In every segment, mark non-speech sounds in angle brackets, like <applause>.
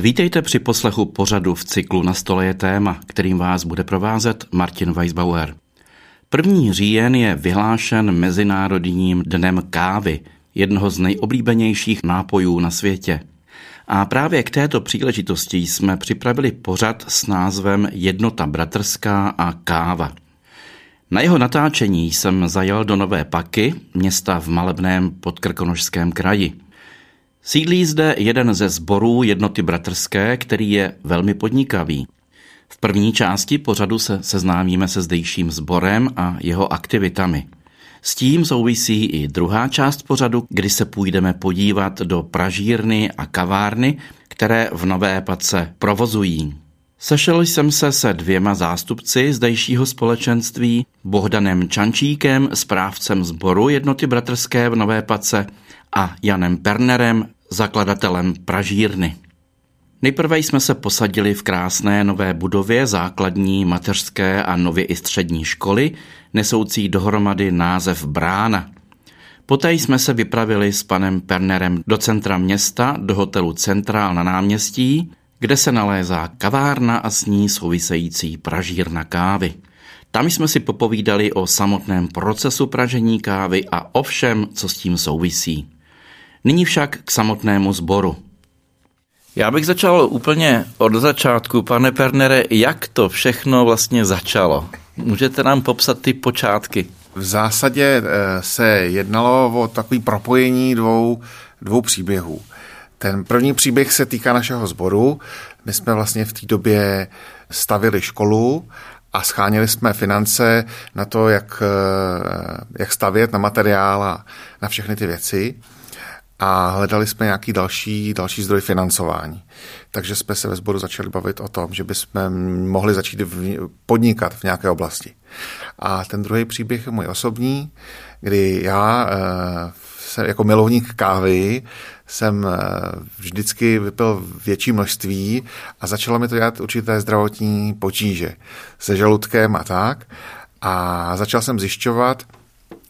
Vítejte při poslechu pořadu v cyklu Na stole je téma, kterým vás bude provázet Martin Weisbauer. První říjen je vyhlášen Mezinárodním dnem kávy, jednoho z nejoblíbenějších nápojů na světě. A právě k této příležitosti jsme připravili pořad s názvem Jednota bratrská a káva. Na jeho natáčení jsem zajel do Nové Paky, města v malebném podkrkonožském kraji. Sídlí zde jeden ze sborů jednoty bratrské, který je velmi podnikavý. V první části pořadu se seznámíme se zdejším sborem a jeho aktivitami. S tím souvisí i druhá část pořadu, kdy se půjdeme podívat do pražírny a kavárny, které v Nové Pace provozují. Sešel jsem se se dvěma zástupci zdejšího společenství, Bohdanem Čančíkem, správcem sboru jednoty bratrské v Nové Pace a Janem Pernerem, zakladatelem Pražírny. Nejprve jsme se posadili v krásné nové budově základní, mateřské a nově i střední školy, nesoucí dohromady název Brána. Poté jsme se vypravili s panem Pernerem do centra města, do hotelu Centrál na náměstí, kde se nalézá kavárna a s ní související pražírna kávy. Tam jsme si popovídali o samotném procesu pražení kávy a o všem, co s tím souvisí. Nyní však k samotnému sboru. Já bych začal úplně od začátku, pane Pernere, jak to všechno vlastně začalo? Můžete nám popsat ty počátky? V zásadě eh, se jednalo o takový propojení dvou, dvou příběhů. Ten první příběh se týká našeho sboru. My jsme vlastně v té době stavili školu a scháněli jsme finance na to, jak, eh, jak stavět na materiál a na všechny ty věci a hledali jsme nějaký další, další zdroj financování. Takže jsme se ve sboru začali bavit o tom, že bychom mohli začít podnikat v nějaké oblasti. A ten druhý příběh je můj osobní, kdy já eh, se, jako milovník kávy jsem eh, vždycky vypil větší množství a začalo mi to dělat určité zdravotní potíže se žaludkem a tak. A začal jsem zjišťovat,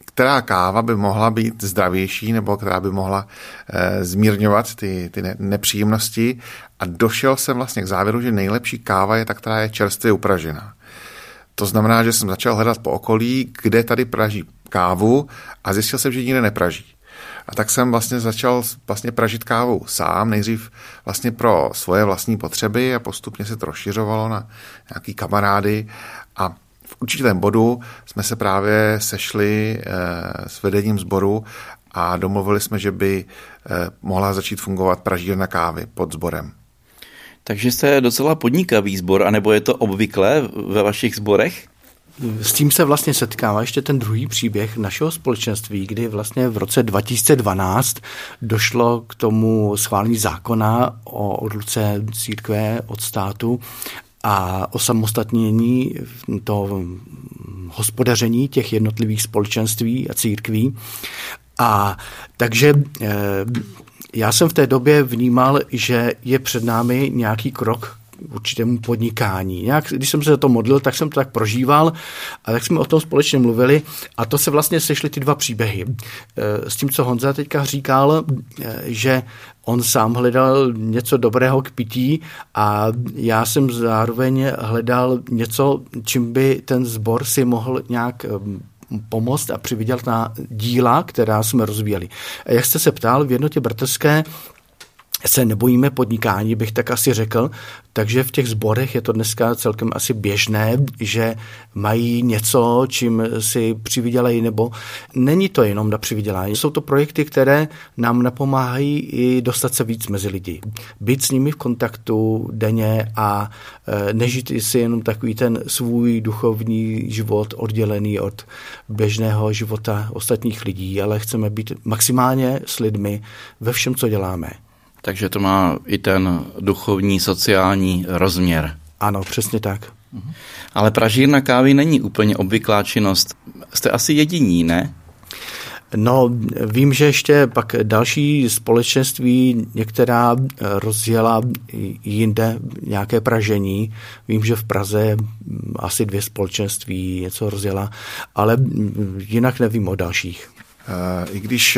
která káva by mohla být zdravější nebo která by mohla e, zmírňovat ty, ty nepříjemnosti a došel jsem vlastně k závěru, že nejlepší káva je ta, která je čerstvě upražená. To znamená, že jsem začal hledat po okolí, kde tady praží kávu a zjistil jsem, že nikde nepraží. A tak jsem vlastně začal vlastně pražit kávu sám, nejdřív vlastně pro svoje vlastní potřeby a postupně se to rozšiřovalo na nějaký kamarády a v určitém bodu jsme se právě sešli eh, s vedením sboru a domluvili jsme, že by eh, mohla začít fungovat pražírna kávy pod sborem. Takže jste docela podnikavý sbor, anebo je to obvyklé ve vašich sborech? S tím se vlastně setkává ještě ten druhý příběh našeho společenství, kdy vlastně v roce 2012 došlo k tomu schválení zákona o odluce církve od státu a osamostatnění to hospodaření těch jednotlivých společenství a církví. A takže eh, já jsem v té době vnímal, že je před námi nějaký krok určitému podnikání. Nějak, když jsem se za to modlil, tak jsem to tak prožíval a tak jsme o tom společně mluvili a to se vlastně sešly ty dva příběhy. E, s tím, co Honza teďka říkal, e, že on sám hledal něco dobrého k pití a já jsem zároveň hledal něco, čím by ten sbor si mohl nějak e, pomoct a přivydělat na díla, která jsme rozvíjeli. Jak jste se ptal, v jednotě bratrské se nebojíme podnikání, bych tak asi řekl, takže v těch zborech je to dneska celkem asi běžné, že mají něco, čím si přivydělají, nebo není to jenom na přivydělání. Jsou to projekty, které nám napomáhají i dostat se víc mezi lidi. Být s nimi v kontaktu denně a e, nežít si jenom takový ten svůj duchovní život oddělený od běžného života ostatních lidí, ale chceme být maximálně s lidmi ve všem, co děláme. Takže to má i ten duchovní, sociální rozměr. Ano, přesně tak. Mhm. Ale pražírna kávy není úplně obvyklá činnost. Jste asi jediní, ne? No, vím, že ještě pak další společenství některá rozjela jinde nějaké pražení. Vím, že v Praze asi dvě společenství něco rozjela, ale jinak nevím o dalších. I když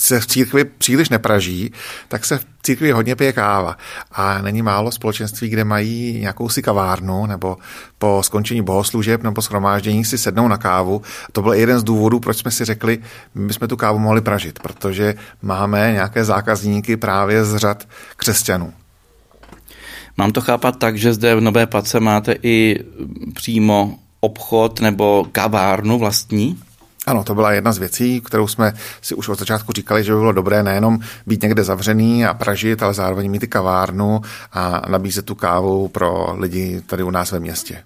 se v církvi příliš nepraží, tak se v církvi hodně pije káva. A není málo společenství, kde mají nějakou si kavárnu, nebo po skončení bohoslužeb nebo schromáždění si sednou na kávu. To byl jeden z důvodů, proč jsme si řekli, my bychom tu kávu mohli pražit, protože máme nějaké zákazníky právě z řad křesťanů. Mám to chápat tak, že zde v Nové Pace máte i přímo obchod nebo kavárnu vlastní? Ano, to byla jedna z věcí, kterou jsme si už od začátku říkali, že by bylo dobré nejenom být někde zavřený a pražit, ale zároveň mít i kavárnu a nabízet tu kávu pro lidi tady u nás ve městě.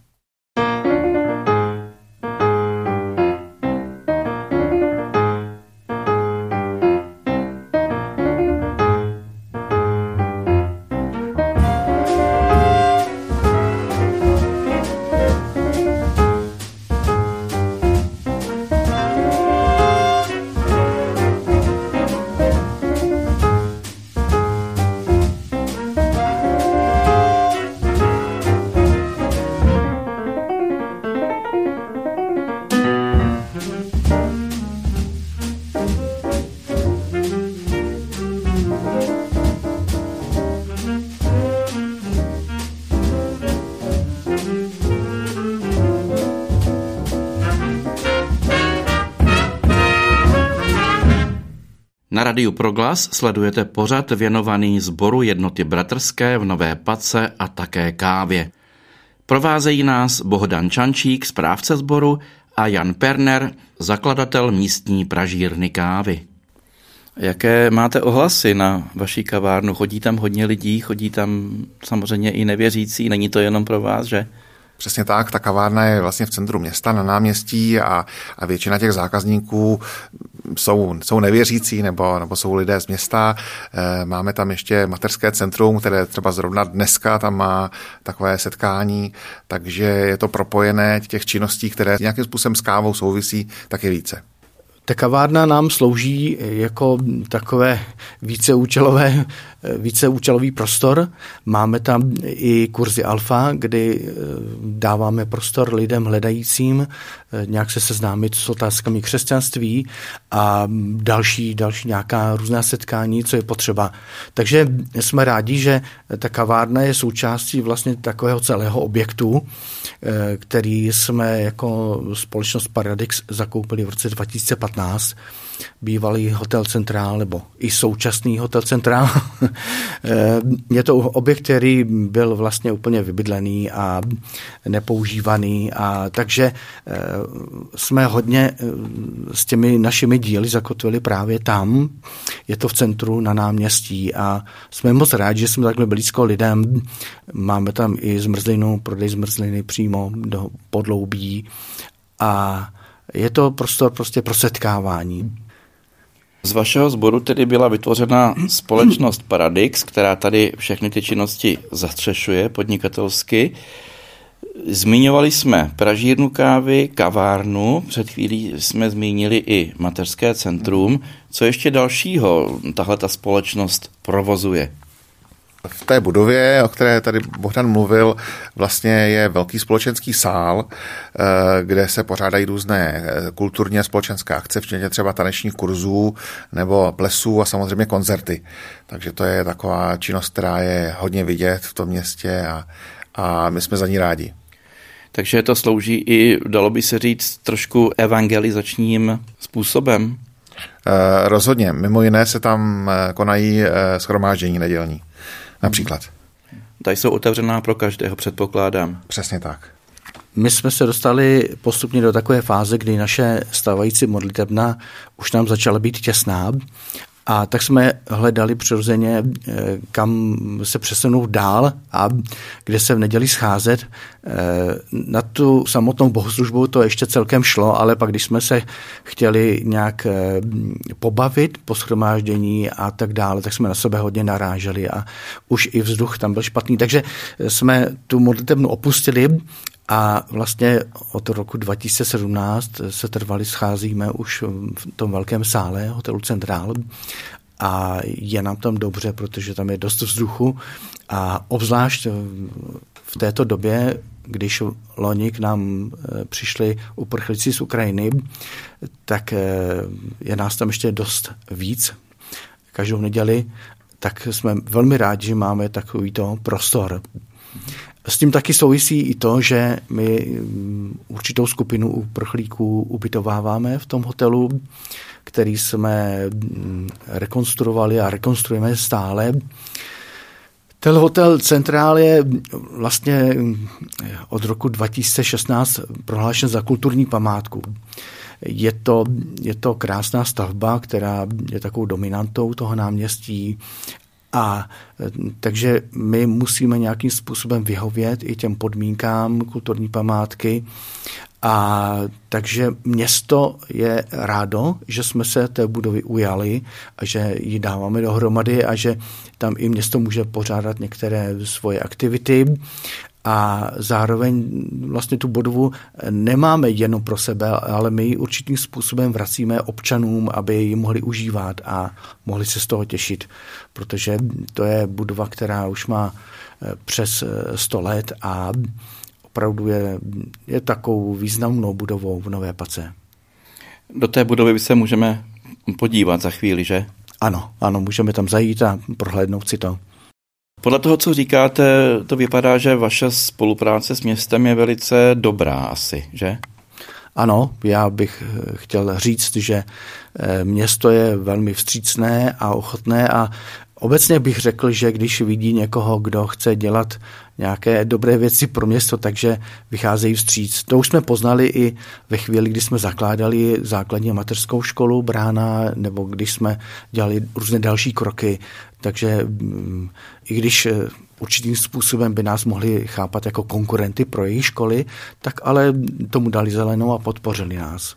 Proglas sledujete pořad věnovaný sboru jednoty bratrské v Nové Pace a také kávě. Provázejí nás Bohdan Čančík, správce sboru, a Jan Perner, zakladatel místní pražírny kávy. Jaké máte ohlasy na vaší kavárnu? Chodí tam hodně lidí, chodí tam samozřejmě i nevěřící, není to jenom pro vás, že? Přesně tak, ta kavárna je vlastně v centru města na náměstí a, a většina těch zákazníků jsou, jsou nevěřící nebo, nebo jsou lidé z města. E, máme tam ještě materské centrum, které třeba zrovna dneska tam má takové setkání, takže je to propojené těch činností, které nějakým způsobem s kávou souvisí, tak je více. Ta kavárna nám slouží jako takové víceúčelové, víceúčelový prostor. Máme tam i kurzy alfa, kdy eh, dáváme prostor lidem hledajícím eh, nějak se seznámit s otázkami křesťanství a další, další nějaká různá setkání, co je potřeba. Takže jsme rádi, že ta kavárna je součástí vlastně takového celého objektu, eh, který jsme jako společnost Paradix zakoupili v roce 2015 2015 bývalý hotel Centrál, nebo i současný hotel Centrál. <laughs> Je to objekt, který byl vlastně úplně vybydlený a nepoužívaný, a takže eh, jsme hodně eh, s těmi našimi díly zakotvili právě tam. Je to v centru na náměstí a jsme moc rádi, že jsme takhle blízko lidem. Máme tam i zmrzlinu, prodej zmrzliny přímo do podloubí a je to prostor prostě pro setkávání. Z vašeho sboru tedy byla vytvořena společnost Paradix, která tady všechny ty činnosti zastřešuje podnikatelsky. Zmiňovali jsme pražírnu kávy, kavárnu, před chvílí jsme zmínili i mateřské centrum. Co ještě dalšího tahle ta společnost provozuje? V té budově, o které tady Bohdan mluvil, vlastně je velký společenský sál, eh, kde se pořádají různé eh, kulturně společenské akce, včetně třeba tanečních kurzů nebo plesů a samozřejmě koncerty. Takže to je taková činnost, která je hodně vidět v tom městě a, a my jsme za ní rádi. Takže to slouží i, dalo by se říct, trošku evangelizačním způsobem? Eh, rozhodně. Mimo jiné se tam konají schromáždění nedělní například. Tady jsou otevřená pro každého, předpokládám. Přesně tak. My jsme se dostali postupně do takové fáze, kdy naše stávající modlitebna už nám začala být těsná a tak jsme hledali přirozeně, eh, kam se přesunout dál a kde se v neděli scházet. Eh, na tu samotnou bohoslužbu to ještě celkem šlo, ale pak když jsme se chtěli nějak eh, pobavit po schromáždění a tak dále, tak jsme na sebe hodně naráželi a už i vzduch tam byl špatný. Takže jsme tu modlitebnu opustili a vlastně od roku 2017 se trvali scházíme už v tom velkém sále hotelu Centrál. A je nám tam dobře, protože tam je dost vzduchu. A obzvlášť v této době, když loni k nám eh, přišli uprchlíci z Ukrajiny, tak eh, je nás tam ještě dost víc. Každou neděli, tak jsme velmi rádi, že máme takovýto prostor. S tím taky souvisí i to, že my mm, určitou skupinu uprchlíků ubytováváme v tom hotelu, který jsme mm, rekonstruovali a rekonstruujeme stále. Ten hotel Centrál je vlastně od roku 2016 prohlášen za kulturní památku. Je to, je to krásná stavba, která je takovou dominantou toho náměstí a takže my musíme nějakým způsobem vyhovět i těm podmínkám kulturní památky. A takže město je rádo, že jsme se té budovy ujali a že ji dáváme dohromady a že tam i město může pořádat některé svoje aktivity a zároveň vlastně tu budovu nemáme jenom pro sebe, ale my ji určitým způsobem vracíme občanům, aby ji mohli užívat a mohli se z toho těšit, protože to je budova, která už má eh, přes 100 let a opravdu je, je takovou významnou budovou v Nové Pace. Do té budovy se můžeme podívat za chvíli, že? Ano, ano, můžeme tam zajít a prohlédnout si to. Podle toho, co říkáte, to vypadá, že vaše spolupráce s městem je velice dobrá asi, že? Ano, já bych chtěl říct, že eh, město je velmi vstřícné a ochotné a Obecně bych řekl, že když vidí někoho, kdo chce dělat nějaké dobré věci pro město, takže vycházejí vstříc. To už jsme poznali i ve chvíli, kdy jsme zakládali základní mateřskou školu Brána, nebo když jsme dělali různé další kroky. Takže mm, i když eh, určitým způsobem by nás mohli chápat jako konkurenty pro jejich školy, tak ale tomu dali zelenou a podpořili nás.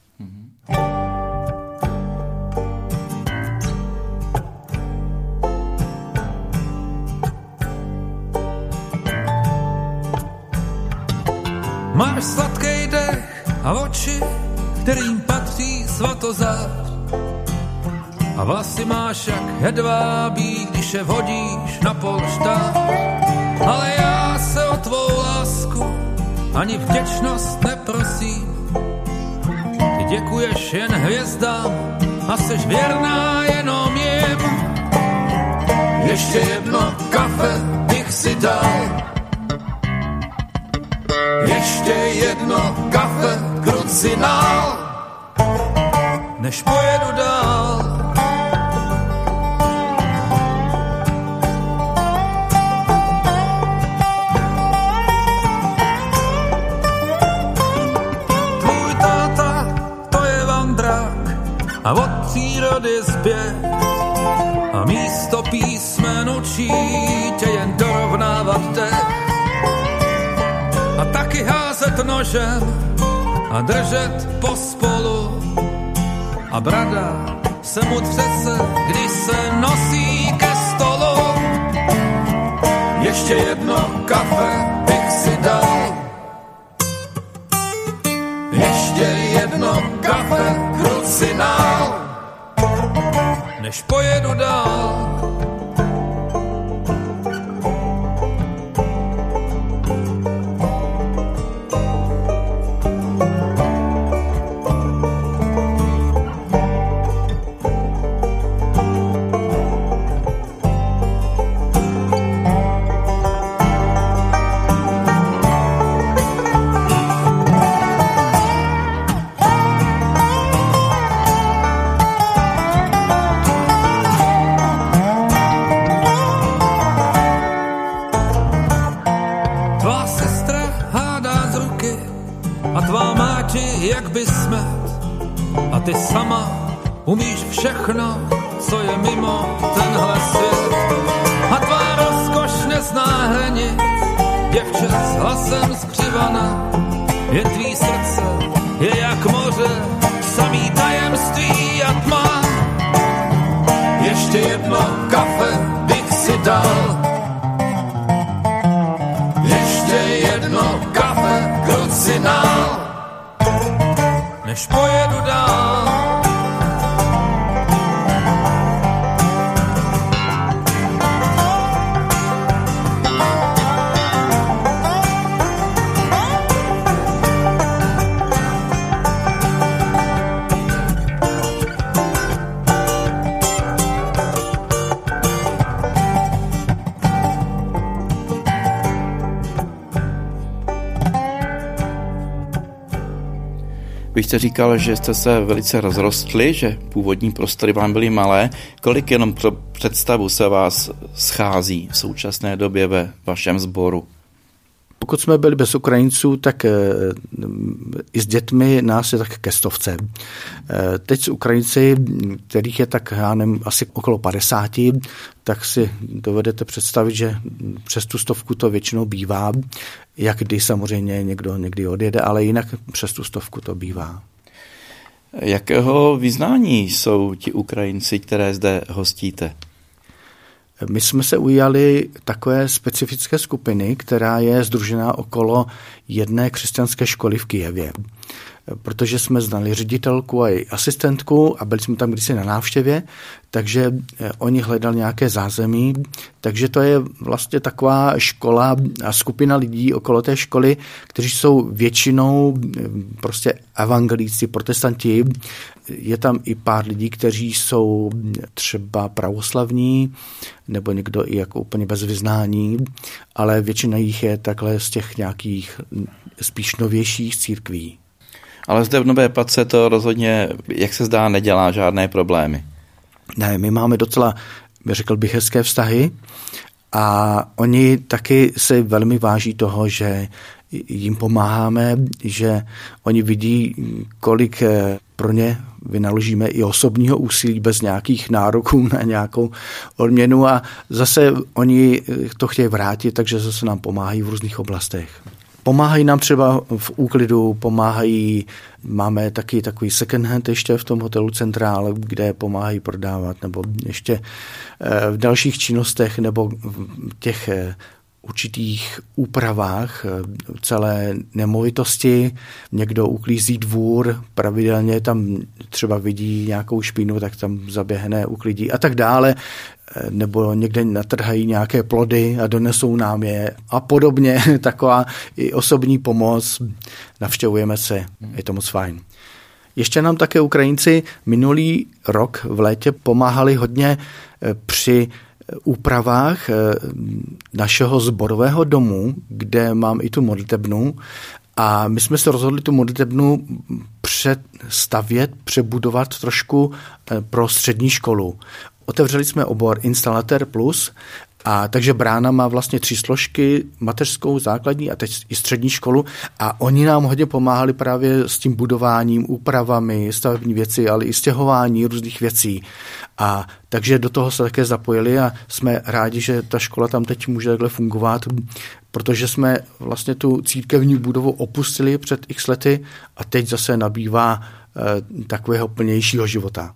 Máš sladký dech a oči, kterým patří svatozář. A vlasy máš jak hedvábí, když je vodíš na polštář. Ale já se o tvou lásku ani vděčnost neprosím. Ty děkuješ jen hvězdám a seš věrná jenom jim. Ještě jedno kafe bych si dal ještě jedno kafe, krucinál, než pojedu dál. Přírody zběh a místo písmen učí tě jen dorovnávat dech a taky házet nožem a držet pospolu. A brada se mu třese, když se nosí ke stolu. Ještě jedno kafe než pojedu dál. Umíš všechno, co jste říkal, že jste se velice rozrostli, že původní prostory vám byly malé. Kolik jenom pro představu se vás schází v současné době ve vašem sboru? Pokud jsme byli bez Ukrajinců, tak eh, i s dětmi nás je tak ke stovce. Eh, teď Ukrajinci, kterých je tak, já nevím, asi okolo 50, tak si dovedete představit, že přes tu stovku to většinou bývá, jak když samozřejmě někdo někdy odjede, ale jinak přes tu stovku to bývá. Jakého vyznání jsou ti Ukrajinci, které zde hostíte? My jsme se ujali takové specifické skupiny, která je združená okolo jedné křesťanské školy v Kijevě protože jsme znali ředitelku a její asistentku a byli jsme tam kdysi na návštěvě, takže eh, oni hledali nějaké zázemí, takže to je vlastně taková škola a skupina lidí okolo té školy, kteří jsou většinou eh, prostě evangelíci, protestanti. Je tam i pár lidí, kteří jsou třeba pravoslavní, nebo někdo i jako úplně bez vyznání, ale většina jich je takhle z těch nějakých spíš novějších církví. Ale zde v Nové Pace to rozhodně, jak se zdá, nedělá žádné problémy. Ne, my máme docela, řekl bych, hezké vztahy a oni taky se velmi váží toho, že jim pomáháme, že oni vidí, kolik eh, pro ně vynaložíme i osobního úsilí bez nějakých nároků na nějakou odměnu a zase oni to chtějí vrátit, takže zase nám pomáhají v různých oblastech. Pomáhají nám třeba v úklidu, pomáhají, máme taky takový second hand ještě v tom hotelu Centrál, kde pomáhají prodávat, nebo ještě eh, v dalších činnostech, nebo v těch eh, určitých úpravách eh, celé nemovitosti. Někdo uklízí dvůr, pravidelně tam třeba vidí nějakou špínu, tak tam zaběhne, uklidí a tak dále nebo někde natrhají nějaké plody a donesou nám je a podobně. <laughs> Taková i osobní pomoc. Navštěvujeme se, je to moc fajn. Ještě nám také Ukrajinci minulý rok v létě pomáhali hodně eh, při úpravách eh, našeho zborového domu, kde mám i tu modlitebnu a my jsme se rozhodli tu modlitebnu představět, přebudovat trošku eh, pro střední školu. Otevřeli jsme obor Instalatér Plus a takže brána má vlastně tři složky, mateřskou, základní a teď i střední školu a oni nám hodně pomáhali právě s tím budováním, úpravami, stavební věci, ale i stěhování různých věcí. A takže do toho se také zapojili a jsme rádi, že ta škola tam teď může takhle fungovat, protože jsme vlastně tu církevní budovu opustili před x lety a teď zase nabývá e, takového plnějšího života.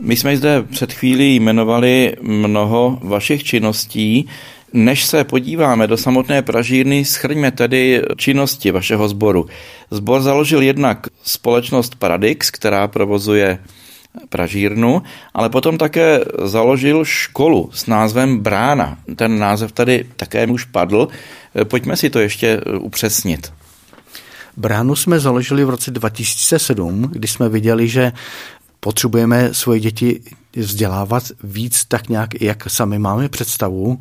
My jsme zde před chvílí jmenovali mnoho vašich činností. Než se podíváme do samotné Pražírny, schrňme tedy činnosti vašeho sboru. Sbor založil jednak společnost Paradix, která provozuje Pražírnu, ale potom také založil školu s názvem Brána. Ten název tady také už padl. Pojďme si to ještě upřesnit. Bránu jsme založili v roce 2007, kdy jsme viděli, že potřebujeme svoje děti vzdělávat víc tak nějak, jak sami máme představu.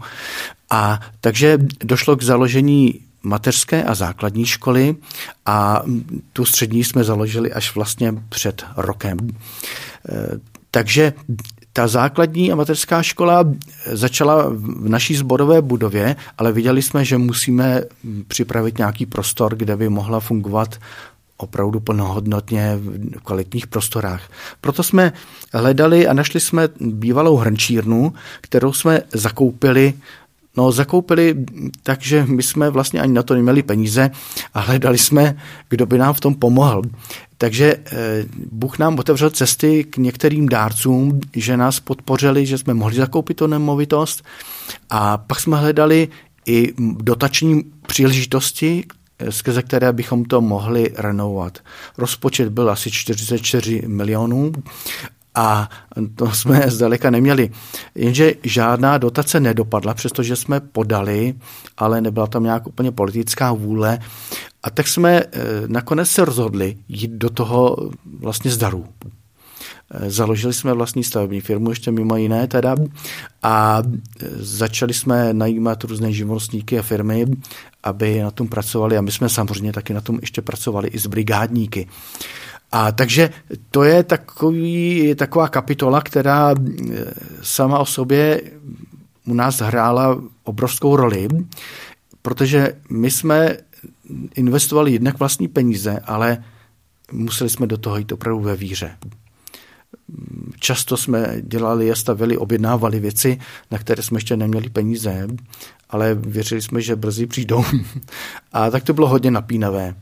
A takže došlo k založení mateřské a základní školy a tu střední jsme založili až vlastně před rokem. E, takže ta základní a mateřská škola začala v naší zborové budově, ale viděli jsme, že musíme připravit nějaký prostor, kde by mohla fungovat opravdu plnohodnotně v kvalitních prostorách. Proto jsme hledali a našli jsme bývalou hrnčírnu, kterou jsme zakoupili No, zakoupili, takže my jsme vlastně ani na to neměli peníze a hledali jsme, kdo by nám v tom pomohl. Takže eh, Bůh nám otevřel cesty k některým dárcům, že nás podpořili, že jsme mohli zakoupit tu nemovitost a pak jsme hledali i dotační příležitosti, skrze které bychom to mohli renovovat. Rozpočet byl asi 44 milionů a to jsme zdaleka neměli. Jenže žádná dotace nedopadla, přestože jsme podali, ale nebyla tam nějak úplně politická vůle. A tak jsme eh, nakonec se rozhodli jít do toho vlastně zdaru. Založili jsme vlastní stavební firmu, ještě mimo jiné teda, a začali jsme najímat různé živnostníky a firmy, aby na tom pracovali a my jsme samozřejmě taky na tom ještě pracovali i s brigádníky. A takže to je takový, taková kapitola, která sama o sobě u nás hrála obrovskou roli, protože my jsme investovali jednak vlastní peníze, ale museli jsme do toho jít opravdu ve víře. Často jsme dělali a stavili, objednávali věci, na které jsme ještě neměli peníze, ale věřili jsme, že brzy přijdou. <laughs> A tak to bylo hodně napínavé.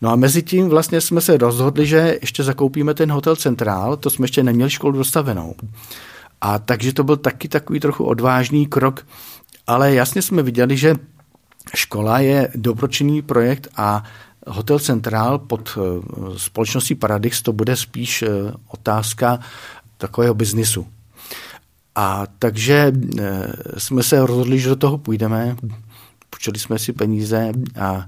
No a mezi tím vlastně jsme se rozhodli, že ještě zakoupíme ten hotel Centrál, to jsme ještě neměli školu dostavenou. A takže to byl taky takový trochu odvážný krok, ale jasně jsme viděli, že škola je dobročinný projekt a Hotel Centrál pod eh, společností Paradix to bude spíš eh, otázka takového biznisu. A takže eh, jsme se rozhodli, že do toho půjdeme, počali jsme si peníze a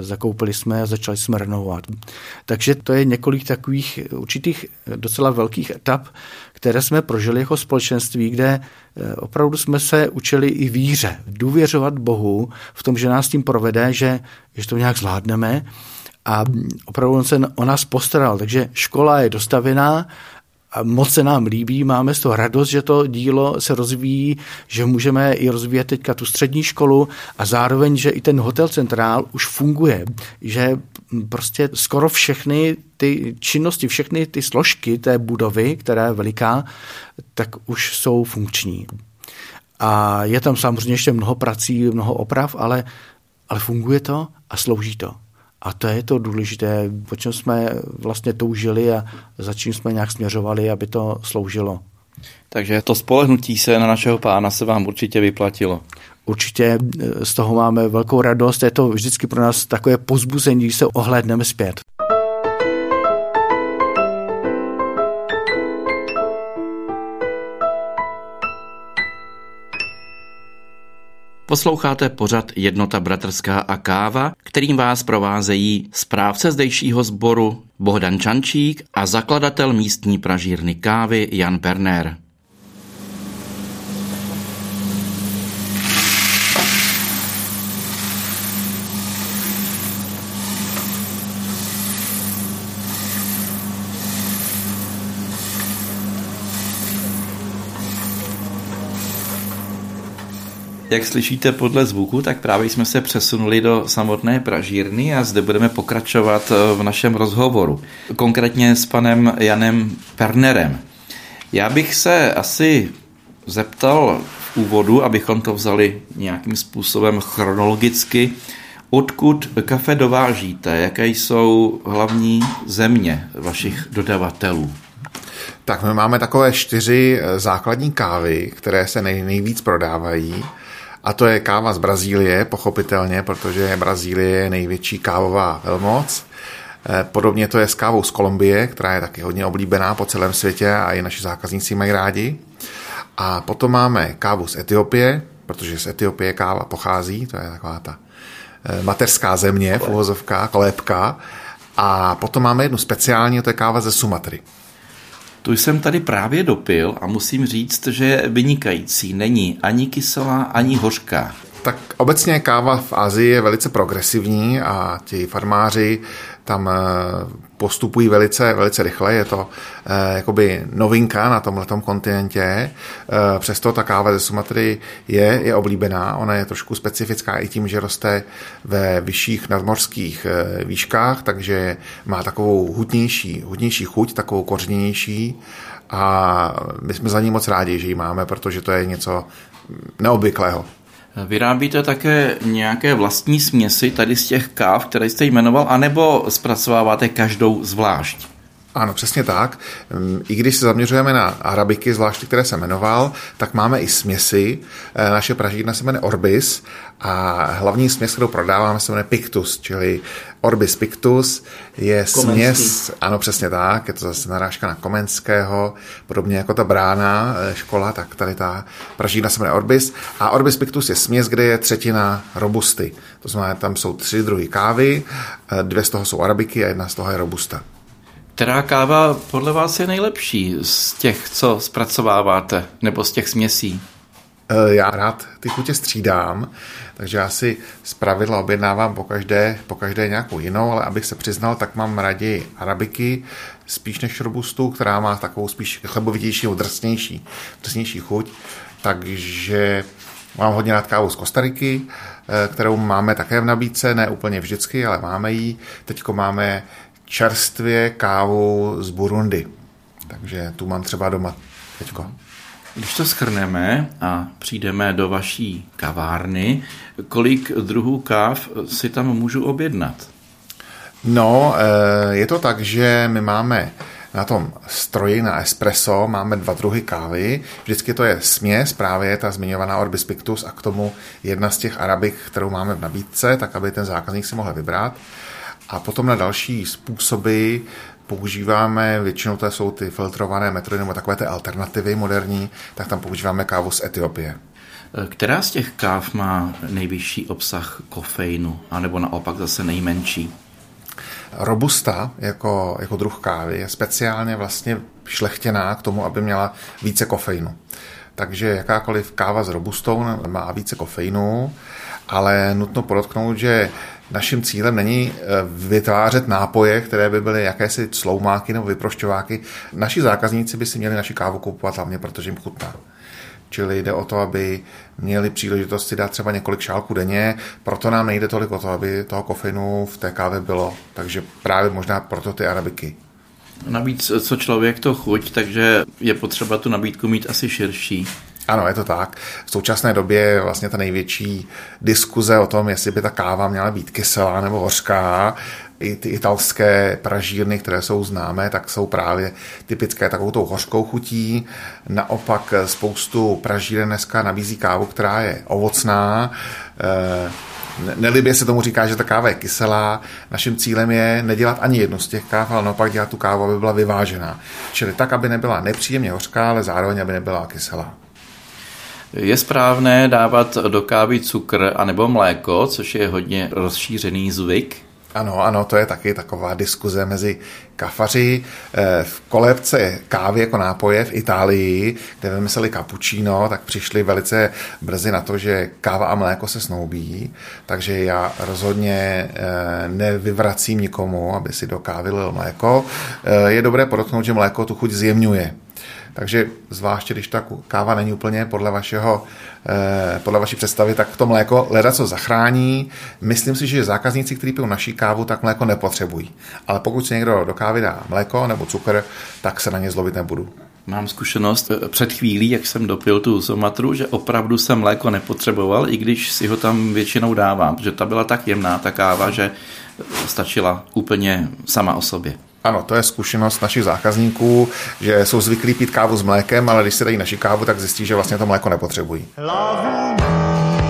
zakoupili jsme a začali jsme renovovat. Takže to je několik takových určitých docela velkých etap, které jsme prožili jako společenství, kde eh, opravdu jsme se učili i víře, důvěřovat Bohu v tom, že nás tím provede, že, že to nějak zvládneme a opravdu on se o nás postaral. Takže škola je dostavená a moc se nám líbí, máme z toho radost, že to dílo se rozvíjí, že můžeme i rozvíjet teďka tu střední školu a zároveň, že i ten hotel centrál už funguje, že prostě skoro všechny ty činnosti, všechny ty složky té budovy, která je veliká, tak už jsou funkční. A je tam samozřejmě ještě mnoho prací, mnoho oprav, ale, ale funguje to a slouží to. A to je to důležité, po čem jsme vlastně toužili a za čím jsme nějak směřovali, aby to sloužilo. Takže to spolehnutí se na našeho pána se vám určitě vyplatilo. Určitě eh, z toho máme velkou radost. Je to vždycky pro nás takové pozbuzení, když se ohlédneme zpět. Posloucháte pořad Jednota bratrská a káva, kterým vás provázejí správce zdejšího sboru Bohdan Čančík a zakladatel místní pražírny kávy Jan Perner. Jak slyšíte podle zvuku, tak právě jsme se přesunuli do samotné pražírny a zde budeme pokračovat eh, v našem rozhovoru. Konkrétně s panem Janem Pernerem. Já bych se asi zeptal v úvodu, abychom to vzali nějakým způsobem chronologicky, odkud kafe dovážíte, jaké jsou hlavní země vašich dodavatelů? Tak my máme takové čtyři eh, základní kávy, které se nej, nejvíc prodávají. A to je káva z Brazílie, pochopitelně, protože Brazílie je největší kávová velmoc. Eh, podobně to je s kávou z Kolumbie, která je taky hodně oblíbená po celém světě a i naši zákazníci mají rádi. A potom máme kávu z Etiopie, protože z Etiopie káva pochází, to je taková ta eh, mateřská země, v kolébka. A potom máme jednu speciální, to je káva ze Sumatry. Tu jsem tady právě dopil a musím říct, že je vynikající. Není ani kyselá, ani hořká. Tak obecně káva v Asii je velice progresivní a ti farmáři tam eh, postupují velice, velice rychle. Je to eh, jakoby novinka na tomhle kontinentě. Eh, přesto ta káva ze Sumatry je, je oblíbená. Ona je trošku specifická i tím, že roste ve vyšších nadmorských eh, výškách, takže má takovou hutnější, hutnější chuť, takovou kořenější a my jsme za ní moc rádi, že ji máme, protože to je něco neobvyklého. Vyrábíte také nějaké vlastní směsi tady z těch káv, které jste jmenoval, anebo zpracováváte každou zvlášť? Ano, přesně tak. I když se zaměřujeme na arabiky, zvláště které jsem jmenoval, tak máme i směsi. E, naše pražírna se jmenuje Orbis a hlavní směs, kterou prodáváme, se jmenuje Pictus, čili Orbis Pictus je Komenský. směs, ano přesně tak, je to zase narážka na Komenského, podobně jako ta brána e, škola, tak tady ta pražírna se jmenuje Orbis a Orbis Pictus je směs, kde je třetina robusty. To znamená, tam jsou tři druhy kávy, e, dvě z toho jsou arabiky a jedna z toho je robusta. Která káva podle vás je nejlepší z těch, co zpracováváte, nebo z těch směsí? Eh, já rád ty chutě střídám, takže já si z pravidla objednávám po každé, po každé nějakou jinou, ale abych se přiznal, tak mám raději arabiky, spíš než robustu, která má takovou spíš chlebovitější, drsnější, drsnější chuť. Takže mám hodně rád kávu z Kostariky, eh, kterou máme také v nabídce, ne úplně vždycky, ale máme ji. Teďko máme čerstvě kávu z Burundi. Takže tu mám třeba doma teďko. Když to schrneme a přijdeme do vaší kavárny, kolik druhů káv si tam můžu objednat? No, eh, je to tak, že my máme na tom stroji na espresso máme dva druhy kávy. Vždycky to je směs, právě ta zmiňovaná Orbis Pictus a k tomu jedna z těch arabik, kterou máme v nabídce, tak aby ten zákazník si mohl vybrat. A potom na další způsoby používáme, většinou to jsou ty filtrované metody nebo takové ty alternativy moderní, tak tam používáme kávu z Etiopie. Která z těch káv má nejvyšší obsah kofeinu, anebo naopak zase nejmenší? Robusta jako, jako druh kávy je speciálně vlastně šlechtěná k tomu, aby měla více kofeinu. Takže jakákoliv káva s robustou má více kofeinu, ale nutno podotknout, že naším cílem není eh, vytvářet nápoje, které by byly jakési sloumáky nebo vyprošťováky. Naši zákazníci by si měli naši kávu kupovat hlavně, protože jim chutná. Čili jde o to, aby měli příležitost si dát třeba několik šálků denně, proto nám nejde tolik o to, aby toho kofeinu v té kávě bylo. Takže právě možná proto ty arabiky. Navíc, co člověk to chuť, takže je potřeba tu nabídku mít asi širší. Ano, je to tak. V současné době je vlastně ta největší diskuze o tom, jestli by ta káva měla být kyselá nebo hořká. I ty italské pražírny, které jsou známé, tak jsou právě typické takovou tou hořkou chutí. Naopak spoustu pražíren dneska nabízí kávu, která je ovocná. Eh, nelibě se tomu říká, že ta káva je kyselá. Naším cílem je nedělat ani jednu z těch káv, ale naopak dělat tu kávu, aby byla vyvážená. Čili tak, aby nebyla nepříjemně hořká, ale zároveň, aby nebyla kyselá. Je správné dávat do kávy cukr anebo mléko, což je hodně rozšířený zvyk? Ano, ano, to je taky taková diskuze mezi kafaři. Eh, v kolebce kávy jako nápoje v Itálii, kde vymysleli cappuccino, tak přišli velice brzy na to, že káva a mléko se snoubí, takže já rozhodně eh, nevyvracím nikomu, aby si do kávy lil mléko. Eh, je dobré podotknout, že mléko tu chuť zjemňuje. Takže zvláště, když ta káva není úplně podle, vašeho, eh, podle vaší představy, tak to mléko leda co zachrání. Myslím si, že zákazníci, kteří pijou naší kávu, tak mléko nepotřebují. Ale pokud si někdo do kávy dá mléko nebo cukr, tak se na ně zlobit nebudu. Mám zkušenost eh, před chvílí, jak jsem dopil tu somatru, že opravdu jsem mléko nepotřeboval, i když si ho tam většinou dávám, protože ta byla tak jemná, ta káva, že stačila úplně sama o sobě. Ano, to je zkušenost našich zákazníků, že jsou zvyklí pít kávu s mlékem, ale když se dají naši kávu, tak zjistí, že vlastně to mléko nepotřebují. bavíme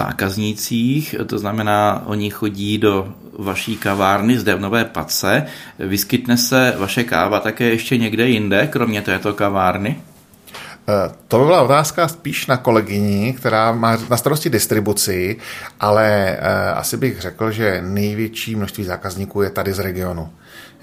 zákaznících, to znamená, oni chodí do vaší kavárny zde v Nové Pace. Vyskytne se vaše káva také ještě někde jinde, kromě této kavárny? Eh, to by byla otázka spíš na kolegyni, která má na starosti distribuci, ale uh, asi bych řekl, že největší množství zákazníků je tady z regionu.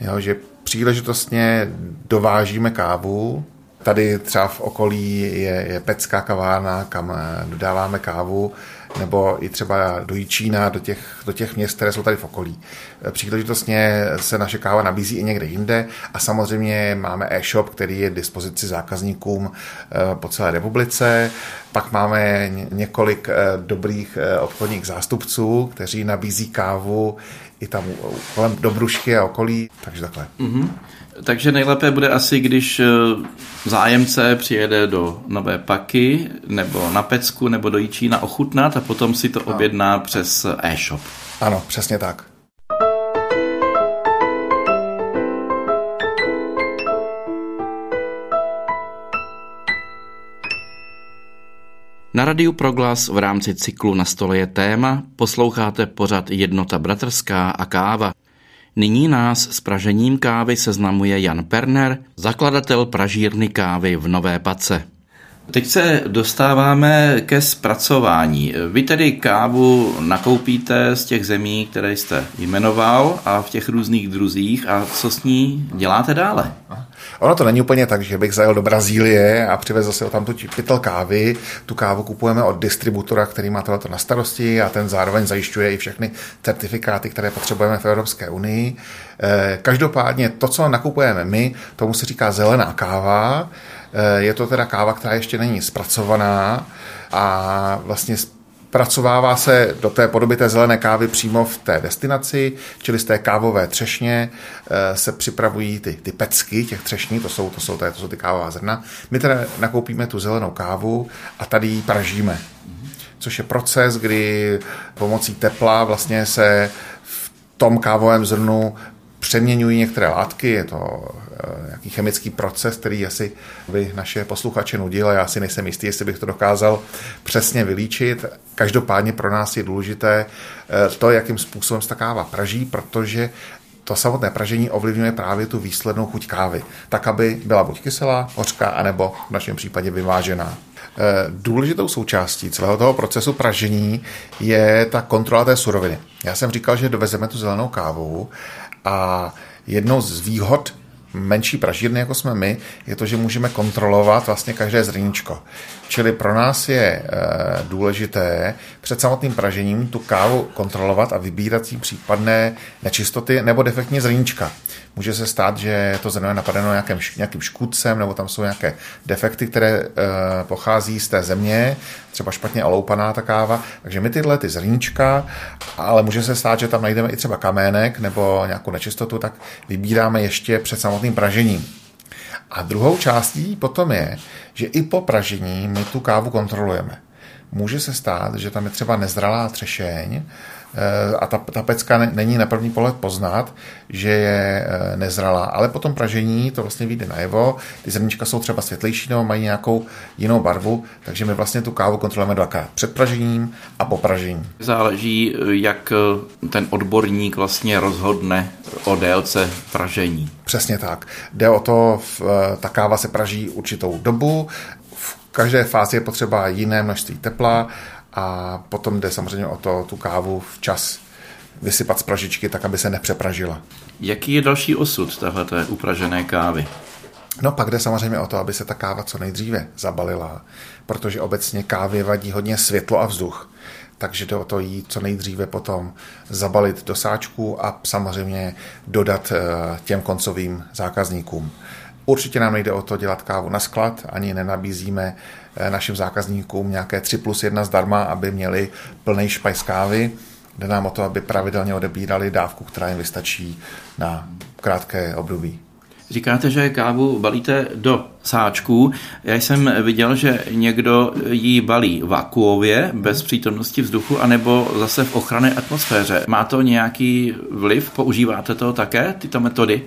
Jo, že příležitostně dovážíme kávu, Tady třeba v okolí je, je pecká kavárna, kam eh, dodáváme kávu, nebo i třeba do Jičína, do těch, do těch měst, které jsou tady v okolí. Eh, příležitostně se naše káva nabízí i někde jinde a samozřejmě máme e-shop, který je k dispozici zákazníkům eh, po celé republice. Pak máme několik dobrých obchodních zástupců, kteří nabízí kávu i tam kolem Dobrušky a okolí, takže takhle. Mm-hmm. Takže nejlépe bude asi, když eh, zájemce přijede do Nové Paky, nebo na Pecku, nebo do Jičína ochutnat a potom si to objedná přes e-shop. Ano, přesně tak. Na Radiu Proglas v rámci cyklu Na stole je téma posloucháte pořad Jednota bratrská a káva. Nyní nás s pražením kávy seznamuje Jan Perner, zakladatel pražírny kávy v Nové Pace. Teď se dostáváme ke zpracování. Vy tedy kávu nakoupíte z těch zemí, které jste jmenoval a v těch různých druzích a co s ní děláte dále? Ono to není úplně tak, že bych zajel do Brazílie a přivezl si tam tu pytel kávy. Tu kávu kupujeme od distributora, který má tohleto na starosti a ten zároveň zajišťuje i všechny certifikáty, které potřebujeme v Evropské unii. Eh, každopádně to, co nakupujeme my, tomu se říká zelená káva. Eh, je to teda káva, která ještě není zpracovaná a vlastně Pracovává se do té podoby té zelené kávy přímo v té destinaci, čili z té kávové třešně eh, se připravují ty, ty pecky těch třešní, to jsou, to, jsou, to, to jsou ty kávová zrna. My teda nakoupíme tu zelenou kávu a tady ji pražíme. Což je proces, kdy pomocí tepla vlastně se v tom kávovém zrnu přeměňují některé látky, je to eh, nějaký chemický proces, který asi by naše posluchače nudil a já si nejsem jistý, jestli bych to dokázal přesně vylíčit. Každopádně pro nás je důležité eh, to, jakým způsobem se ta káva praží, protože to samotné pražení ovlivňuje právě tu výslednou chuť kávy, tak aby byla buď kyselá, hořká, anebo v našem případě vyvážená. Eh, důležitou součástí celého toho procesu pražení je ta kontrola té suroviny. Já jsem říkal, že dovezeme tu zelenou kávu a jednou z výhod menší pražírny, jako jsme my, je to, že můžeme kontrolovat vlastně každé zrníčko. Čili pro nás je e, důležité před samotným pražením tu kávu kontrolovat a vybírat si případné nečistoty nebo defektní zrníčka. Může se stát, že to zrno je napadeno nějakým, nějakým škůdcem nebo tam jsou nějaké defekty, které e, pochází z té země, třeba špatně oloupaná ta káva. Takže my tyhle ty zrníčka, ale může se stát, že tam najdeme i třeba kamének nebo nějakou nečistotu, tak vybíráme ještě před samotným pražením. A druhou částí potom je, že i po pražení my tu kávu kontrolujeme. Může se stát, že tam je třeba nezralá třešeň, a ta, ta pecka není na první pohled poznat, že je eh, nezralá, ale po tom pražení to vlastně vyjde najevo, ty zrnička jsou třeba světlejší nebo mají nějakou jinou barvu, takže my vlastně tu kávu kontrolujeme dvakrát, před pražením a po pražení. Záleží, jak ten odborník vlastně rozhodne o délce pražení. Přesně tak. Jde o to, eh, ta káva se praží určitou dobu, v každé fázi je potřeba jiné množství tepla a potom jde samozřejmě o to tu kávu včas vysypat z pražičky, tak aby se nepřepražila. Jaký je další osud téhle upražené kávy? No pak jde samozřejmě o to, aby se ta káva co nejdříve zabalila, protože obecně kávě vadí hodně světlo a vzduch. Takže jde o to jí co nejdříve potom zabalit do sáčku a samozřejmě dodat eh, těm koncovým zákazníkům. Určitě nám nejde o to dělat kávu na sklad, ani nenabízíme našim zákazníkům nějaké 3 plus 1 zdarma, aby měli plný špajs kávy. Jde nám o to, aby pravidelně odebírali dávku, která jim vystačí na krátké období. Říkáte, že kávu balíte do sáčků. Já jsem viděl, že někdo ji balí vakuově, bez přítomnosti vzduchu, anebo zase v ochranné atmosféře. Má to nějaký vliv? Používáte to také, tyto metody?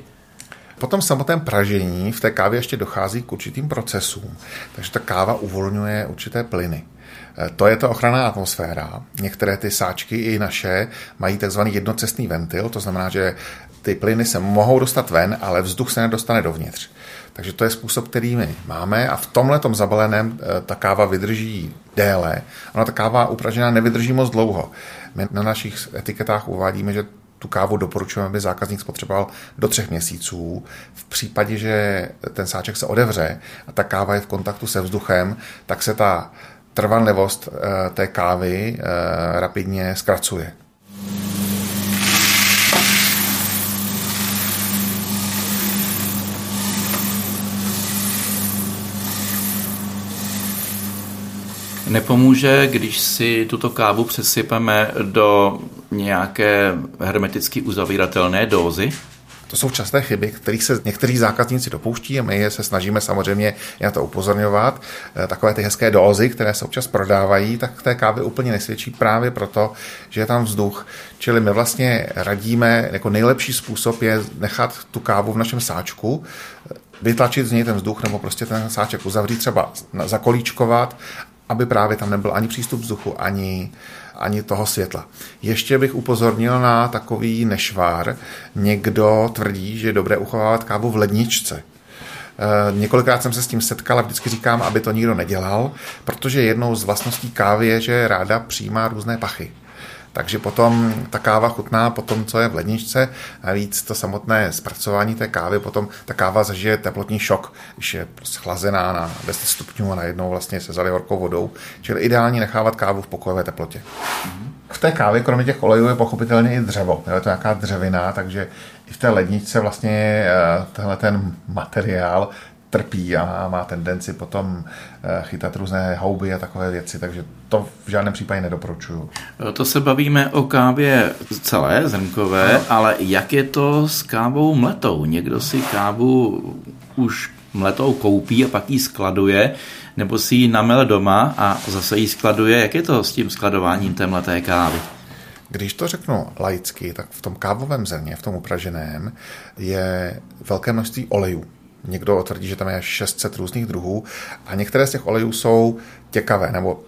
Po tom samotném pražení v té kávě ještě dochází k určitým procesům, takže ta káva uvolňuje určité plyny. Eh, to je ta ochranná atmosféra. Některé ty sáčky i naše mají takzvaný jednocestný ventil, to znamená, že ty plyny se mohou dostat ven, ale vzduch se nedostane dovnitř. Takže to je způsob, který my máme a v tomhle zabaleném eh, ta káva vydrží déle. Ona ta káva upražená nevydrží moc dlouho. My na našich etiketách uvádíme, že tu kávu doporučujeme, aby zákazník spotřeboval do třech měsíců. V případě, že ten sáček se odevře a ta káva je v kontaktu se vzduchem, tak se ta trvanlivost eh, té kávy eh, rapidně zkracuje. Nepomůže, když si tuto kávu přesypeme do nějaké hermeticky uzavíratelné dózy? To jsou časté chyby, kterých se někteří zákazníci dopouští a my je se snažíme samozřejmě na to upozorňovat. Eh, takové ty hezké dózy, které se občas prodávají, tak té kávy úplně nesvědčí právě proto, že je tam vzduch. Čili my vlastně radíme, jako nejlepší způsob je nechat tu kávu v našem sáčku, vytlačit z něj ten vzduch nebo prostě ten sáček uzavřít, třeba zakolíčkovat aby právě tam nebyl ani přístup vzduchu, ani, ani toho světla. Ještě bych upozornil na takový nešvár. Někdo tvrdí, že je dobré uchovávat kávu v ledničce. E, několikrát jsem se s tím setkal a vždycky říkám, aby to nikdo nedělal, protože jednou z vlastností kávy je, že ráda přijímá různé pachy. Takže potom ta káva chutná po tom, co je v ledničce. Navíc to samotné zpracování té kávy, potom ta káva zažije teplotní šok, když je chlazená na 10 stupňů a najednou vlastně se zalije horkou vodou. Čili ideální nechávat kávu v pokojové teplotě. V té kávě, kromě těch olejů, je pochopitelně i dřevo. Je to nějaká dřevina, takže i v té ledničce vlastně eh, tenhle ten materiál trpí a má tendenci potom eh, chytat různé houby a takové věci, takže to v žádném případě nedoporučuju. To se bavíme o kávě celé, zrnkové, no. ale jak je to s kávou mletou? Někdo si kávu už mletou koupí a pak ji skladuje, nebo si ji namele doma a zase ji skladuje. Jak je to s tím skladováním té mleté kávy? Když to řeknu laicky, tak v tom kávovém zrně, v tom upraženém, je velké množství olejů. Někdo tvrdí, že tam je 600 různých druhů a některé z těch olejů jsou těkavé nebo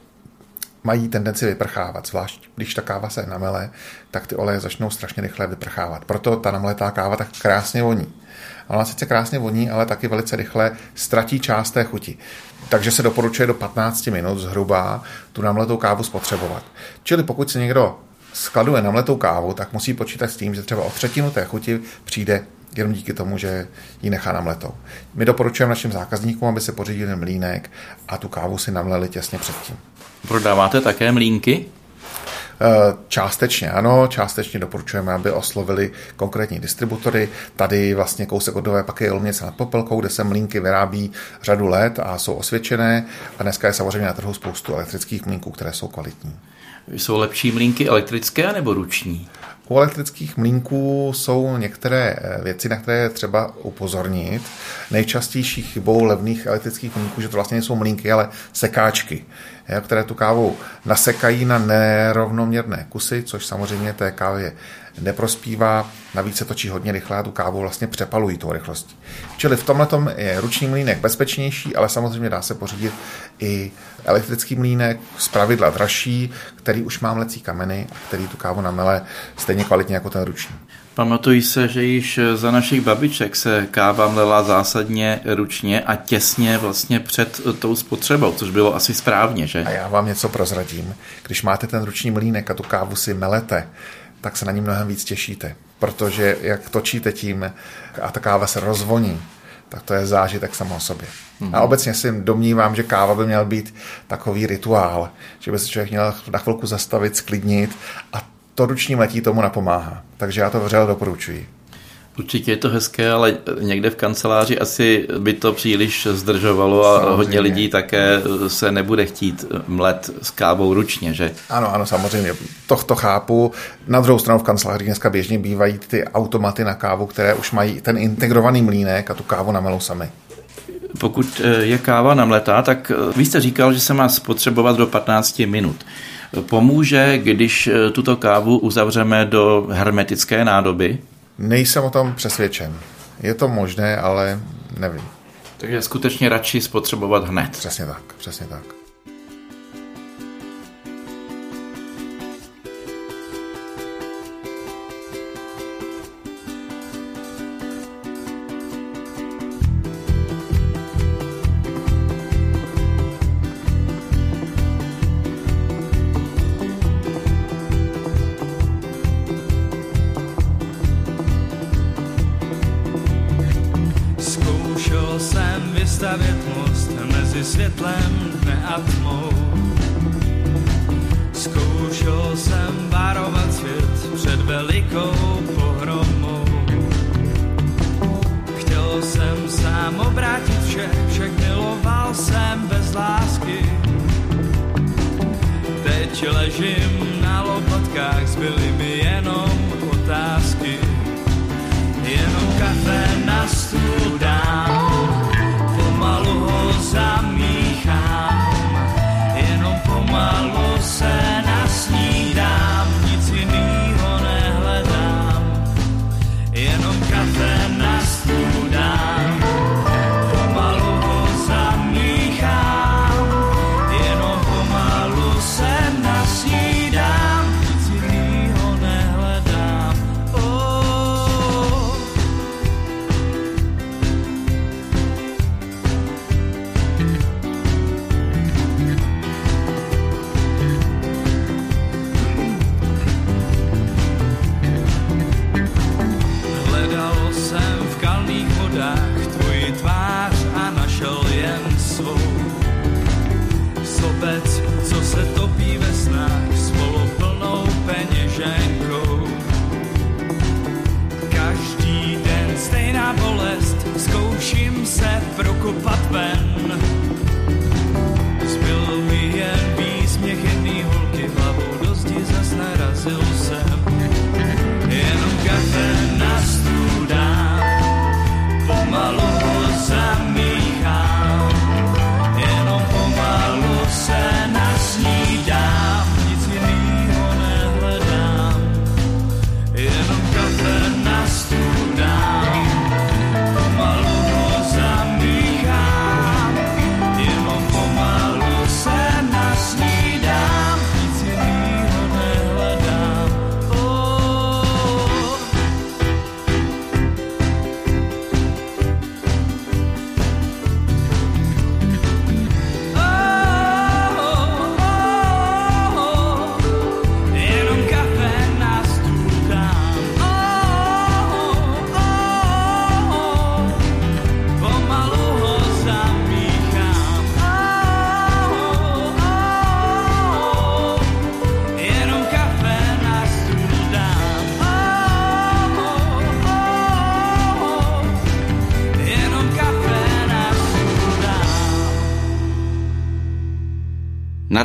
mají tendenci vyprchávat, zvlášť když ta káva se namele, tak ty oleje začnou strašně rychle vyprchávat. Proto ta namletá káva tak krásně voní. Ona sice krásně voní, ale taky velice rychle ztratí část té chuti. Takže se doporučuje do 15 minut zhruba tu namletou kávu spotřebovat. Čili pokud se někdo skladuje namletou kávu, tak musí počítat s tím, že třeba o třetinu té chuti přijde jenom díky tomu, že ji nechá namletou. My doporučujeme našim zákazníkům, aby se pořídili mlínek a tu kávu si namleli těsně předtím. Prodáváte také mlínky? Eh, částečně ano, částečně doporučujeme, aby oslovili konkrétní distributory. Tady vlastně kousek od Nové paky je Olměc nad Popelkou, kde se mlínky vyrábí řadu let a jsou osvědčené. A dneska je samozřejmě na trhu spoustu elektrických mlínků, které jsou kvalitní. Jsou lepší mlínky elektrické nebo ruční? U elektrických mlínků jsou některé eh, věci, na které je třeba upozornit. Nejčastější chybou levných elektrických mlínků, že to vlastně nejsou mlínky, ale sekáčky, které tu kávu nasekají na nerovnoměrné kusy, což samozřejmě té kávě neprospívá, navíc se točí hodně rychle a tu kávu vlastně přepalují tou rychlostí. Čili v tomhle je ruční mlínek bezpečnější, ale samozřejmě dá se pořídit i elektrický mlínek, z pravidla dražší, který už má mlecí kameny a který tu kávu namele stejně kvalitně jako ten ruční. Pamatuji se, že již za našich babiček se káva mlela zásadně ručně a těsně vlastně před tou spotřebou, což bylo asi správně, že? A já vám něco prozradím. Když máte ten ruční mlínek a tu kávu si melete, tak se na ní mnohem víc těšíte. Protože jak točíte tím a ta káva se rozvoní, tak to je zážitek samo o sobě. Mm-hmm. A obecně si domnívám, že káva by měl být takový rituál, že by se člověk měl na chvilku zastavit, sklidnit a to ruční letí tomu napomáhá. Takže já to vřele doporučuji. Určitě je to hezké, ale někde v kanceláři asi by to příliš zdržovalo a samozřejmě. hodně lidí také se nebude chtít mlet s kávou ručně, že? Ano, ano, samozřejmě. To, to chápu. Na druhou stranu v kanceláři dneska běžně bývají ty automaty na kávu, které už mají ten integrovaný mlínek a tu kávu namelou sami. Pokud eh, je káva namletá, tak eh, vy jste říkal, že se má spotřebovat do 15 minut. Pomůže, když eh, tuto kávu uzavřeme do hermetické nádoby? Nejsem o tom přesvědčen. Je to možné, ale nevím. Takže skutečně radši spotřebovat hned. Přesně tak, přesně tak.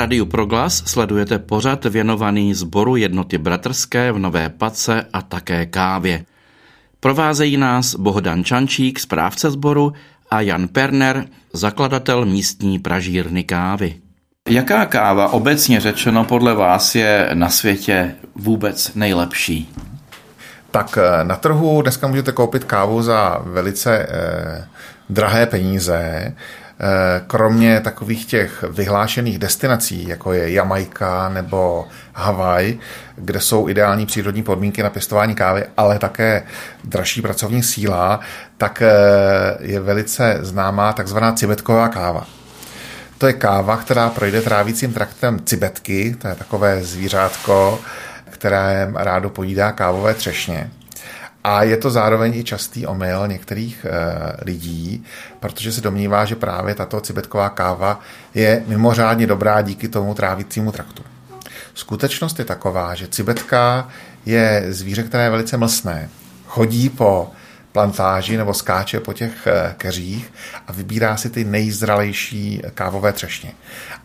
Na Radiu Proglas sledujete pořad věnovaný sboru jednoty bratrské v Nové Pace a také kávě. Provázejí nás Bohdan Čančík, správce sboru, a Jan Perner, zakladatel místní pražírny kávy. Jaká káva obecně řečeno podle vás je na světě vůbec nejlepší? Tak eh, na trhu dneska můžete koupit kávu za velice eh, drahé peníze. Eh, kromě takových těch vyhlášených destinací, jako je Jamaika nebo Havaj, kde jsou ideální přírodní podmínky na pěstování kávy, ale také dražší pracovní síla, tak eh, je velice známá takzvaná cibetková káva. To je káva, která projde trávicím traktem cibetky, to je takové zvířátko, které rádo pojídá kávové třešně. A je to zároveň i častý omyl některých e, lidí, protože se domnívá, že právě tato cibetková káva je mimořádně dobrá díky tomu trávicímu traktu. Skutečnost je taková, že cibetka je zvíře, které je velice mlsné. Chodí po plantáži nebo skáče po těch eh, keřích a vybírá si ty nejzralejší kávové třešně.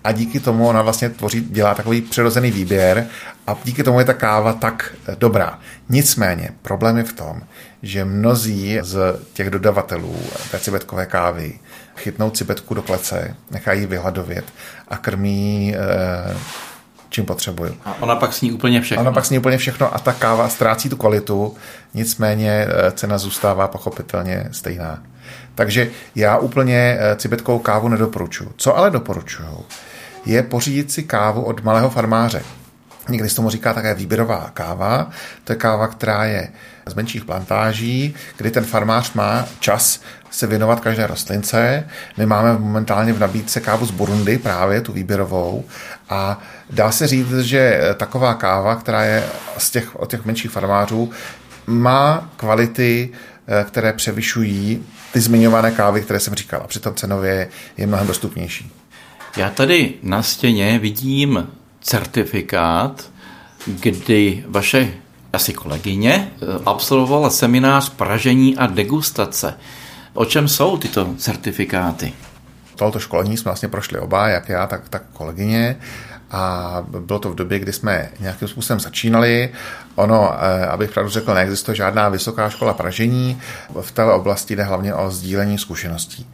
A díky tomu ona vlastně tvoří, dělá takový přirozený výběr a díky tomu je ta káva tak eh, dobrá. Nicméně problém je v tom, že mnozí z těch dodavatelů té cibetkové kávy chytnou cibetku do klece, nechají vyhladovět a krmí eh, čím potřebuju. A ona pak sní úplně všechno. Ona pak sní úplně všechno a ta káva ztrácí tu kvalitu, nicméně eh, cena zůstává pochopitelně stejná. Takže já úplně eh, cibetkovou kávu nedoporučuju. Co ale doporučuju, je pořídit si kávu od malého farmáře. Někdy se tomu říká také výběrová káva. To je káva, která je z menších plantáží, kdy ten farmář má čas se věnovat každé rostlince. My máme momentálně v nabídce kávu z Burundi, právě tu výběrovou. A dá se říct, že taková káva, která je z těch, od těch menších farmářů, má kvality eh, které převyšují ty zmiňované kávy, které jsem říkal. A přitom cenově je mnohem dostupnější. Já tady na stěně vidím certifikát, kdy vaše asi kolegyně eh, absolvovala seminář pražení a degustace. O čem jsou tyto certifikáty? Tohoto školení jsme vlastně prošli oba, jak já, tak, tak kolegyně. A bylo to v době, kdy jsme nějakým způsobem začínali. Ono, eh, abych pravdu řekl, neexistuje žádná vysoká škola pražení. V té oblasti jde hlavně o sdílení zkušeností.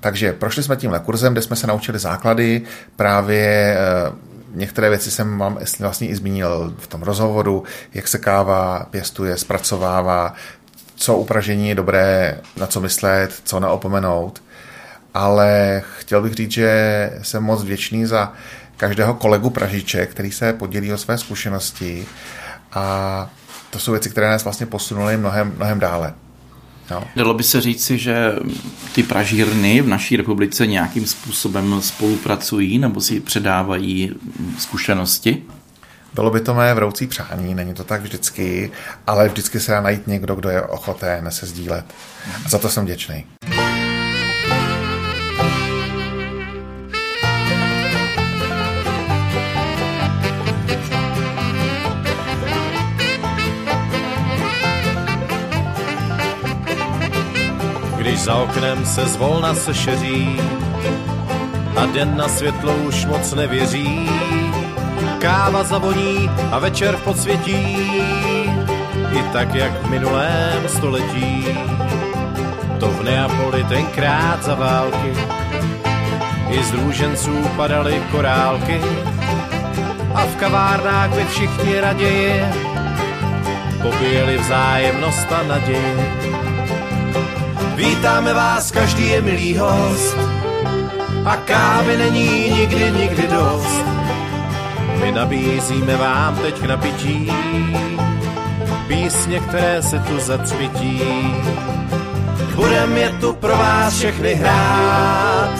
Takže prošli jsme tímhle kurzem, kde jsme se naučili základy, právě eh, některé věci jsem vám vlastně i zmínil v tom rozhovoru, jak se káva pěstuje, zpracovává, co upražení je dobré, na co myslet, co neopomenout. Ale chtěl bych říct, že jsem moc vděčný za každého kolegu pražiče, který se podělí o své zkušenosti a to jsou věci, které nás vlastně posunuly mnohem, mnohem dále. No. Dalo by se říci, že ty pražírny v naší republice nějakým způsobem spolupracují nebo si předávají zkušenosti? Bylo by to mé vroucí přání, není to tak vždycky, ale vždycky se dá najít někdo, kdo je ochoten se sdílet. A za to jsem vděčný. Když za oknem se zvolna se šeří a den na světlo už moc nevěří, káva zavoní a večer podsvětí, i tak jak v minulém století. To v Neapoli tenkrát za války, i z růženců padaly korálky a v kavárnách by všichni raději pobíjeli vzájemnost a naději. Vítáme vás, každý je milý host a kávy není nikdy, nikdy dost. My nabízíme vám teď k napití písně, které se tu zacvití. Budem je tu pro vás všechny hrát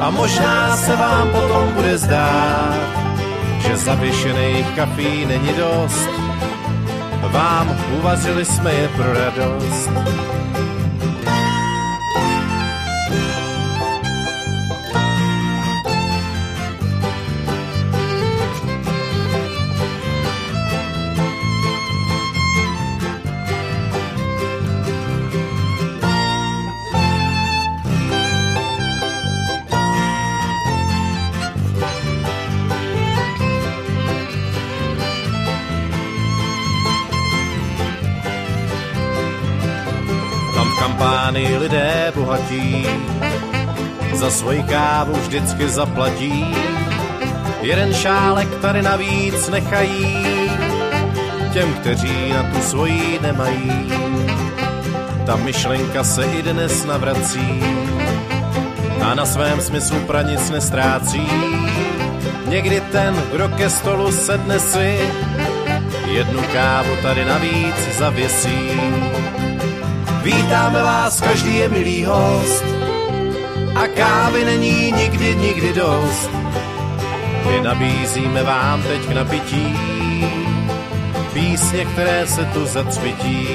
a možná se vám potom bude zdát, že zavěšených kafí není dost. Vám uvařili jsme je pro radost. Kampány lidé bohatí, za svoji kávu vždycky zaplatí. Jeden šálek tady navíc nechají, těm, kteří na tu svoji nemají. Ta myšlenka se i dnes navrací a na svém smyslu pranic nestrácí. Někdy ten, kdo ke stolu sedne si, jednu kávu tady navíc zavěsí. Vítáme vás, každý je milý host a kávy není nikdy, nikdy dost. My nabízíme vám teď k napití písně, které se tu zacvití.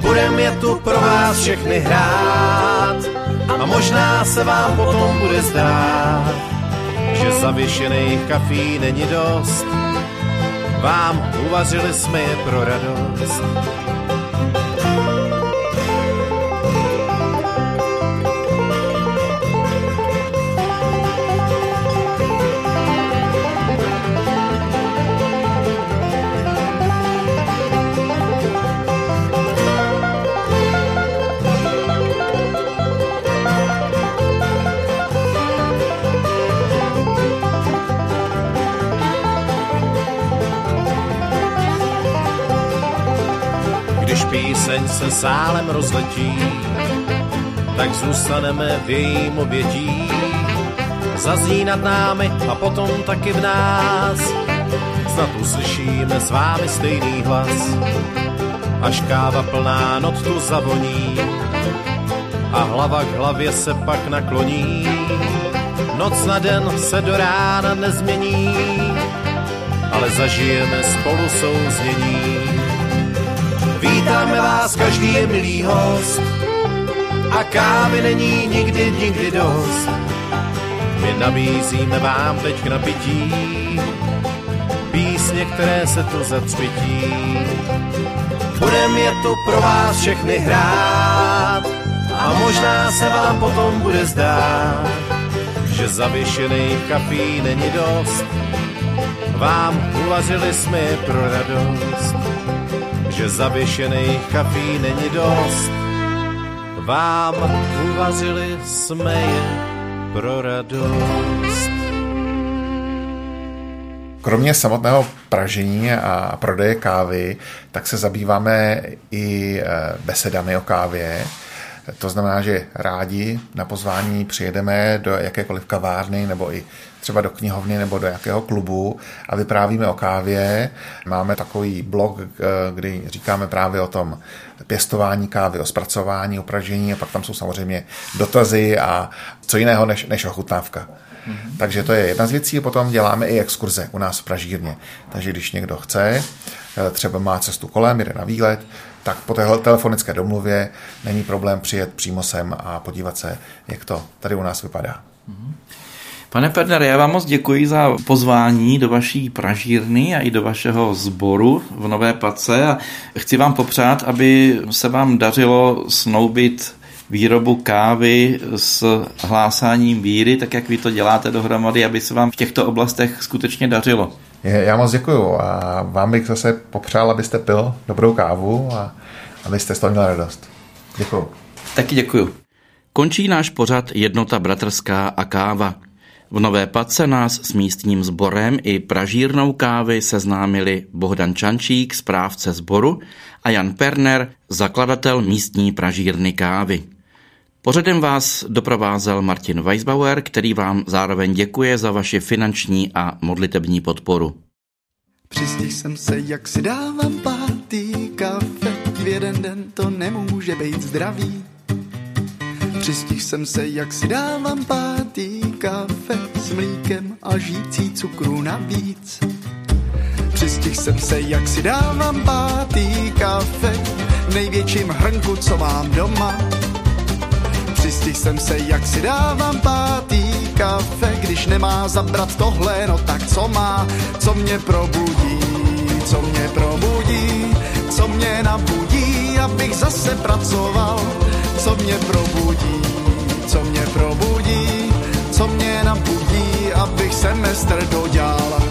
Budem je tu pro vás všechny hrát a možná se vám potom bude zdát, že zavěšených kafí není dost. Vám uvařili jsme je pro radost. Píseň se sálem rozletí, tak zůstaneme v jejím obětí. Zazní nad námi a potom taky v nás, snad uslyšíme s vámi stejný hlas. Až káva plná not tu zavoní a hlava k hlavě se pak nakloní. Noc na den se do rána nezmění, ale zažijeme spolu souznění. Vítáme vás, každý je milý host. A kávy není nikdy, nikdy dost. My nabízíme vám teď k napití písně, které se tu zacvití. Budem je tu pro vás všechny hrát a možná se vám potom bude zdát, že zavěšený kafí není dost. Vám uvařili jsme pro radost, že zavěšený kafí není dost. Vám uvařili jsme je pro radost. Kromě samotného pražení a prodeje kávy, tak se zabýváme i eh, besedami o kávě. To znamená, že rádi na pozvání přijedeme do jakékoliv kavárny nebo i třeba do knihovny nebo do jakého klubu a vyprávíme o kávě. Máme takový blog, eh, kdy říkáme právě o tom pěstování kávy, o zpracování, o pražení a pak tam jsou samozřejmě dotazy a co jiného než, než ochutnávka. Mm-hmm. Takže to je jedna z věcí. Potom děláme i exkurze u nás v Pražírně. Takže když někdo chce, eh, třeba má cestu kolem, jde na výlet, tak po téhle telefonické domluvě není problém přijet přímo sem a podívat se, jak to tady u nás vypadá. Mm-hmm. Pane Perner, já vám moc děkuji za pozvání do vaší pražírny a i do vašeho sboru v Nové Pace a chci vám popřát, aby se vám dařilo snoubit výrobu kávy s hlásáním víry, tak jak vy to děláte dohromady, aby se vám v těchto oblastech skutečně dařilo. Já moc děkuju a vám bych zase popřál, abyste pil dobrou kávu a abyste z toho měl radost. Děkuju. Taky děkuju. Končí náš pořad Jednota bratrská a káva. V Nové Pace nás s místním sborem i pražírnou kávy seznámili Bohdan Čančík, správce sboru, a Jan Perner, zakladatel místní pražírny kávy. Pořadem vás doprovázel Martin Weisbauer, který vám zároveň děkuje za vaši finanční a modlitební podporu. Přistihl jsem se, jak si dávám pátý kafe, v jeden den to nemůže být zdravý. Přistihl jsem se, jak si dávám pátý kafe s mlíkem a žící cukru navíc. Přistihl jsem se, jak si dávám pátý kafe v největším hrnku, co mám doma. Přistihl jsem se, jak si dávám pátý kafe, když nemá zabrat tohle, no tak co má, co mě probudí, co mě probudí, co mě nabudí, abych zase pracoval, co mě probudí, co mě probudí, co mě nabudí, abych semestr dodělal.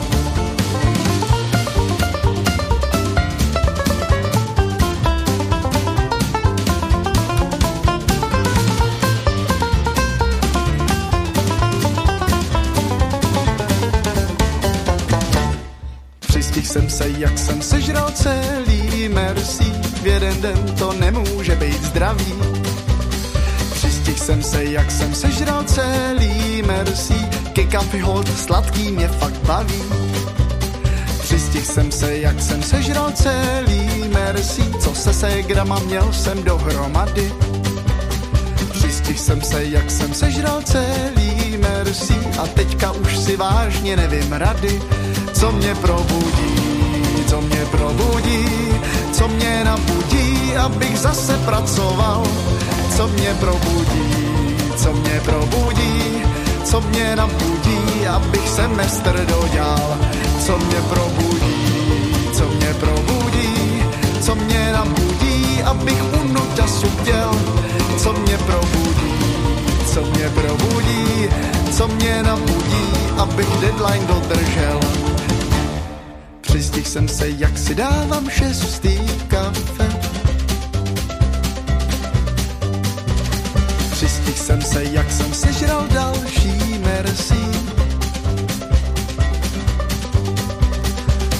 jsem se, jak jsem sežral celý merci, v jeden den to nemůže být zdravý. Přistihl jsem se, jak jsem sežral celý merci, ke kafi hold sladký mě fakt baví. Přistihl jsem se, jak jsem sežral celý merci, co se se grama měl jsem dohromady. Přistihl jsem se, jak jsem sežral celý merci a teďka už si vážně nevím rady, co mě probudí co mě probudí, co mě nabudí, abych zase pracoval, co mě probudí, co mě probudí, co mě nabudí, abych semestr dodělal, co mě probudí, co mě probudí, co mě nabudí, abych u notasu děl, co mě probudí, co mě probudí, co mě nabudí, abych deadline dodržel. Přistihl jsem se, jak si dávám šestý kafe. Jsem se, jak jsem sežral další merci.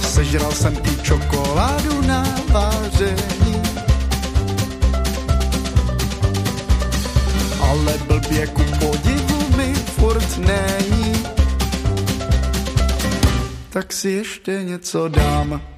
Sežral jsem i čokoládu na vaření. Ale blbě ku podivu mi furt není tak si ještě něco dám.